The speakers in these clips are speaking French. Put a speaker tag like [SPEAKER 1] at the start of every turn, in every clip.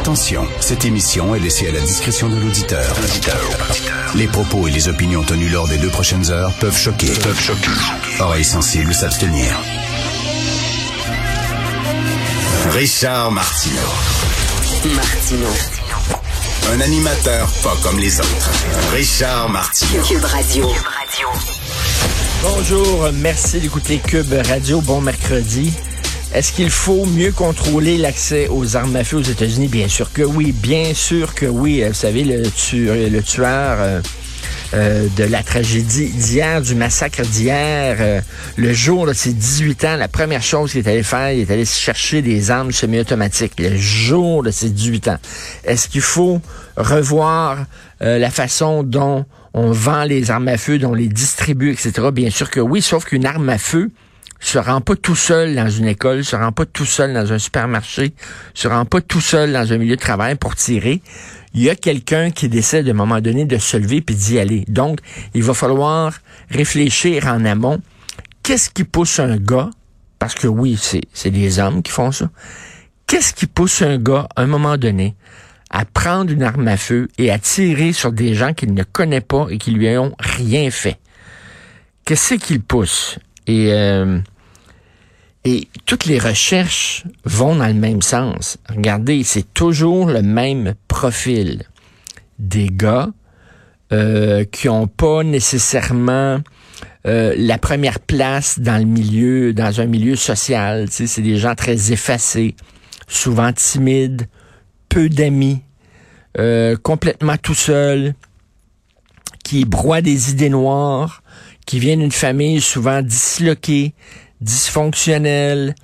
[SPEAKER 1] Attention, cette émission est laissée à la discrétion de l'auditeur. Les propos et les opinions tenues lors des deux prochaines heures peuvent choquer. Peuvent choquer. Oreilles sensibles s'abstenir. Richard Martineau.
[SPEAKER 2] Martino.
[SPEAKER 1] Un animateur pas comme les autres. Richard Martineau.
[SPEAKER 2] Cube Radio.
[SPEAKER 3] Bonjour, merci d'écouter Cube Radio. Bon mercredi. Est-ce qu'il faut mieux contrôler l'accès aux armes à feu aux États-Unis? Bien sûr que oui, bien sûr que oui. Vous savez, le, tueur, le tueur euh, euh, de la tragédie d'hier, du massacre d'hier, euh, le jour de ses 18 ans, la première chose qu'il est allé faire, il est allé chercher des armes semi-automatiques. Le jour de ses 18 ans. Est-ce qu'il faut revoir la façon dont on vend les armes à feu, dont on les distribue, etc. Bien sûr que oui, sauf qu'une arme à feu se rend pas tout seul dans une école, se rend pas tout seul dans un supermarché, se rend pas tout seul dans un milieu de travail pour tirer. Il y a quelqu'un qui décide à un moment donné de se lever puis d'y aller. Donc, il va falloir réfléchir en amont. Qu'est-ce qui pousse un gars, parce que oui, c'est des hommes qui font ça, qu'est-ce qui pousse un gars à un moment donné à prendre une arme à feu et à tirer sur des gens qu'il ne connaît pas et qui lui ont rien fait? Qu'est-ce qu'il pousse? Et, euh, et toutes les recherches vont dans le même sens. Regardez, c'est toujours le même profil. Des gars euh, qui n'ont pas nécessairement euh, la première place dans le milieu, dans un milieu social. C'est des gens très effacés, souvent timides, peu d'amis, euh, complètement tout seul, qui broie des idées noires, qui vient d'une famille souvent disloquée, dysfonctionnelle.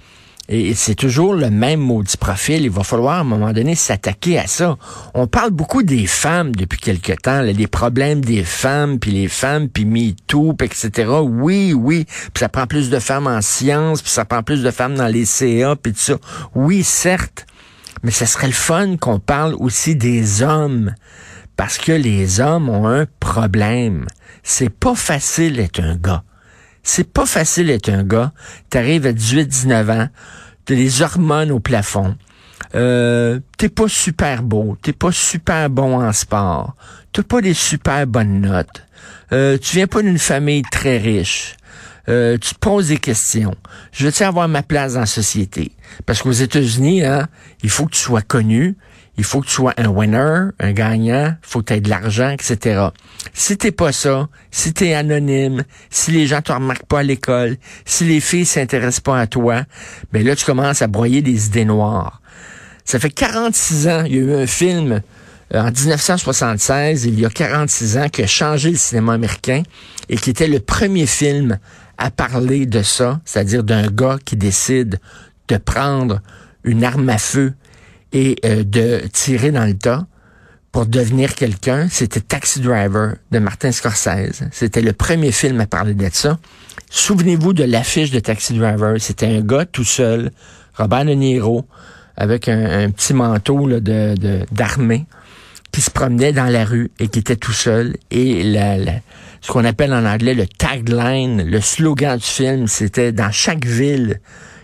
[SPEAKER 3] Et c'est toujours le même maudit profil. Il va falloir à un moment donné s'attaquer à ça. On parle beaucoup des femmes depuis quelque temps, là, des problèmes des femmes, puis les femmes, puis MeToo, etc. Oui, oui. Puis ça prend plus de femmes en sciences, puis ça prend plus de femmes dans les CA, puis tout ça. Oui, certes. Mais ce serait le fun qu'on parle aussi des hommes. Parce que les hommes ont un problème. C'est pas facile d'être un gars. C'est pas facile d'être un gars. T'arrives à 18-19 ans, t'as les hormones au plafond. Euh, t'es pas super beau, t'es pas super bon en sport, t'as pas des super bonnes notes, euh, tu viens pas d'une famille très riche, euh, tu te poses des questions. Je veux-tu avoir ma place dans la société? Parce qu'aux États-Unis, hein, il faut que tu sois connu, il faut que tu sois un winner, un gagnant, faut que tu aies de l'argent, etc. Si t'es pas ça, si tu es anonyme, si les gens te remarquent pas à l'école, si les filles s'intéressent pas à toi, ben là, tu commences à broyer des idées noires. Ça fait 46 ans, il y a eu un film euh, en 1976, il y a 46 ans, qui a changé le cinéma américain et qui était le premier film à parler de ça, c'est-à-dire d'un gars qui décide de prendre une arme à feu et euh, de tirer dans le tas pour devenir quelqu'un, c'était Taxi Driver de Martin Scorsese. C'était le premier film à parler de ça. Souvenez-vous de l'affiche de Taxi Driver. C'était un gars tout seul, Robert De Niro, avec un, petit manteau de d'armée, qui se promenait dans la rue et qui était tout seul. Et la, ce qu'on appelle en anglais le tagline, le slogan du film, c'était dans chaque ville,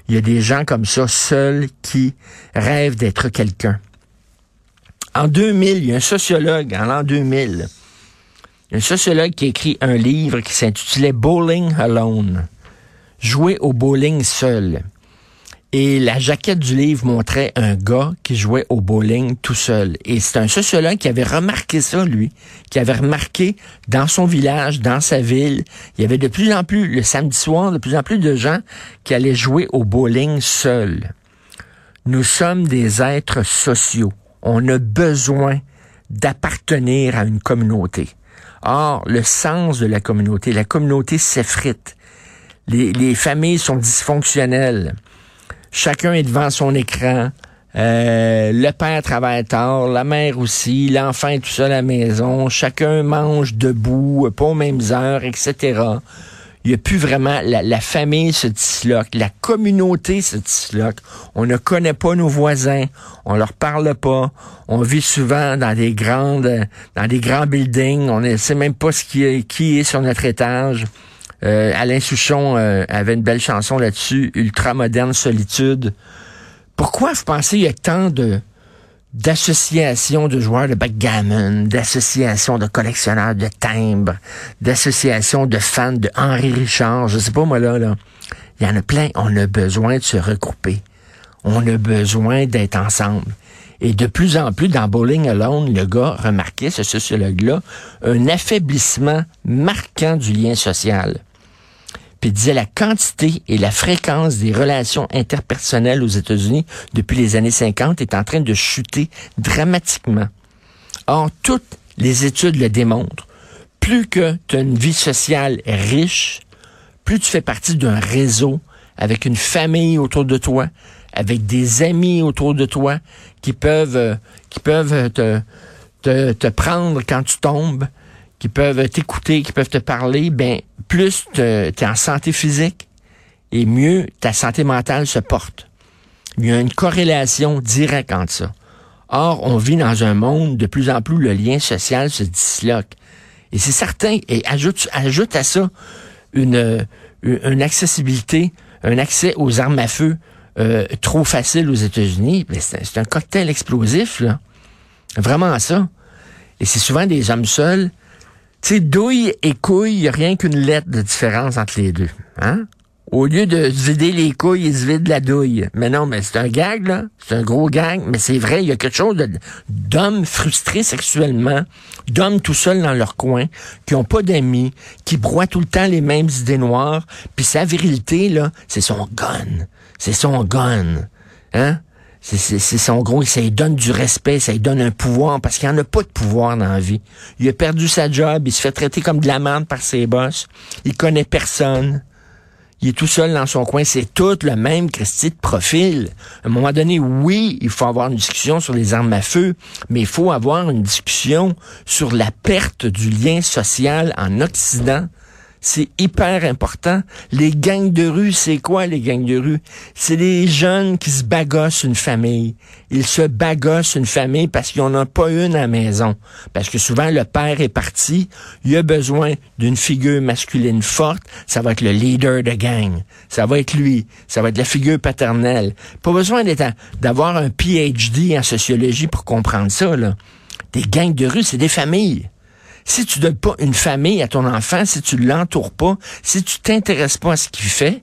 [SPEAKER 3] il y a des gens comme ça, seuls, qui rêvent d'être quelqu'un. En 2000, il y a un sociologue, en l'an 2000, un sociologue qui a écrit un livre qui s'intitulait Bowling Alone. Jouer au bowling seul. Et la jaquette du livre montrait un gars qui jouait au bowling tout seul. Et c'est un sociologue qui avait remarqué ça, lui, qui avait remarqué dans son village, dans sa ville, il y avait de plus en plus, le samedi soir, de plus en plus de gens qui allaient jouer au bowling seuls. Nous sommes des êtres sociaux. On a besoin d'appartenir à une communauté. Or, le sens de la communauté, la communauté s'effrite. Les familles sont dysfonctionnelles. Chacun est devant son écran. Euh, le père travaille tard, la mère aussi, l'enfant est tout seul à la maison, chacun mange debout, pas aux mêmes heures, etc. Il n'y a plus vraiment, la, famille se disloque, la communauté se disloque. On ne connaît pas nos voisins, on leur parle pas, on vit souvent dans des grandes, dans des grands buildings, on ne sait même pas ce qui est, qui est sur notre étage. Euh, Alain Souchon euh, avait une belle chanson là-dessus, Ultra moderne solitude. Pourquoi vous pensez qu'il y a tant de d'associations de joueurs de backgammon, d'associations de collectionneurs de timbres, d'associations de fans de Henri Richard, je sais pas moi là, là. Il y en a plein. On a besoin de se regrouper. On a besoin d'être ensemble. Et de plus en plus, dans Bowling Alone, le gars remarquait, ce sociologue-là, un affaiblissement marquant du lien social. Puis il disait la quantité et la fréquence des relations interpersonnelles aux États-Unis depuis les années 50 est en train de chuter dramatiquement. Or, toutes les études le démontrent. Plus que tu as une vie sociale riche, plus tu fais partie d'un réseau avec une famille autour de toi, avec des amis autour de toi qui peuvent, euh, qui peuvent te, te, te prendre quand tu tombes, qui peuvent t'écouter, qui peuvent te parler, ben plus tu es en santé physique et mieux ta santé mentale se porte. Il y a une corrélation directe entre ça. Or, on vit dans un monde de plus en plus le lien social se disloque. Et c'est certain, et ajoute, ajoute à ça une, une accessibilité, un accès aux armes à feu euh, trop facile aux États-Unis, c'est un cocktail explosif, là. Vraiment ça. Et c'est souvent des hommes seuls. Tu sais, douille et couille, il a rien qu'une lettre de différence entre les deux. Hein? Au lieu de vider les couilles, ils se vident la douille. Mais non, mais c'est un gag, là. C'est un gros gag. Mais c'est vrai, il y a quelque chose d'hommes frustrés sexuellement, d'hommes tout seuls dans leur coin, qui ont pas d'amis, qui broient tout le temps les mêmes idées noires. Puis sa virilité, là, c'est son gun. C'est son gun. Hein? C'est son gros, ça lui donne du respect, ça lui donne un pouvoir, parce qu'il n'y en a pas de pouvoir dans la vie. Il a perdu sa job, il se fait traiter comme de la merde par ses boss, il connaît personne il est tout seul dans son coin. C'est tout le même Christy de profil. À un moment donné, oui, il faut avoir une discussion sur les armes à feu, mais il faut avoir une discussion sur la perte du lien social en Occident c'est hyper important. Les gangs de rue, c'est quoi les gangs de rue? C'est les jeunes qui se bagossent une famille. Ils se bagossent une famille parce qu'ils n'en ont pas une à la maison. Parce que souvent, le père est parti. Il a besoin d'une figure masculine forte. Ça va être le leader de gang. Ça va être lui. Ça va être la figure paternelle. Pas besoin d'avoir un PhD en sociologie pour comprendre ça, là. Des gangs de rue, c'est des familles. Si tu donnes pas une famille à ton enfant, si tu l'entoures pas, si tu t'intéresses pas à ce qu'il fait,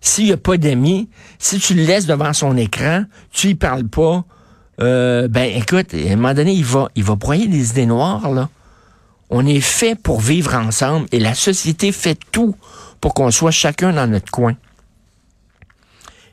[SPEAKER 3] s'il n'y a pas d'amis, si tu le laisses devant son écran, tu y parles pas, euh, ben écoute, à un moment donné, il va, il va broyer des idées noires, là. On est fait pour vivre ensemble et la société fait tout pour qu'on soit chacun dans notre coin.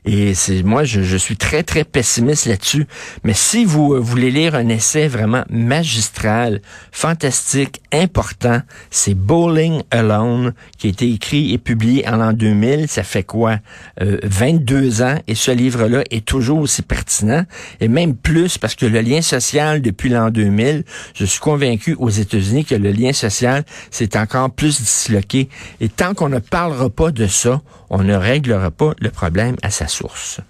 [SPEAKER 3] Et c'est moi, je, suis très, très pessimiste là-dessus. Mais si vous euh, voulez lire un essai vraiment magistral, fantastique, important, c'est Bowling Alone, qui a été écrit et publié en l'an 2000. Ça fait quoi? 22 euh, ans? Et ce livre-là est toujours aussi pertinent. Et même plus parce que le lien social depuis l'an 2000, je suis convaincu aux États-Unis que le lien social, c'est encore plus disloqué. Et tant qu'on ne parlera pas de ça, on ne réglera pas le problème à sa source.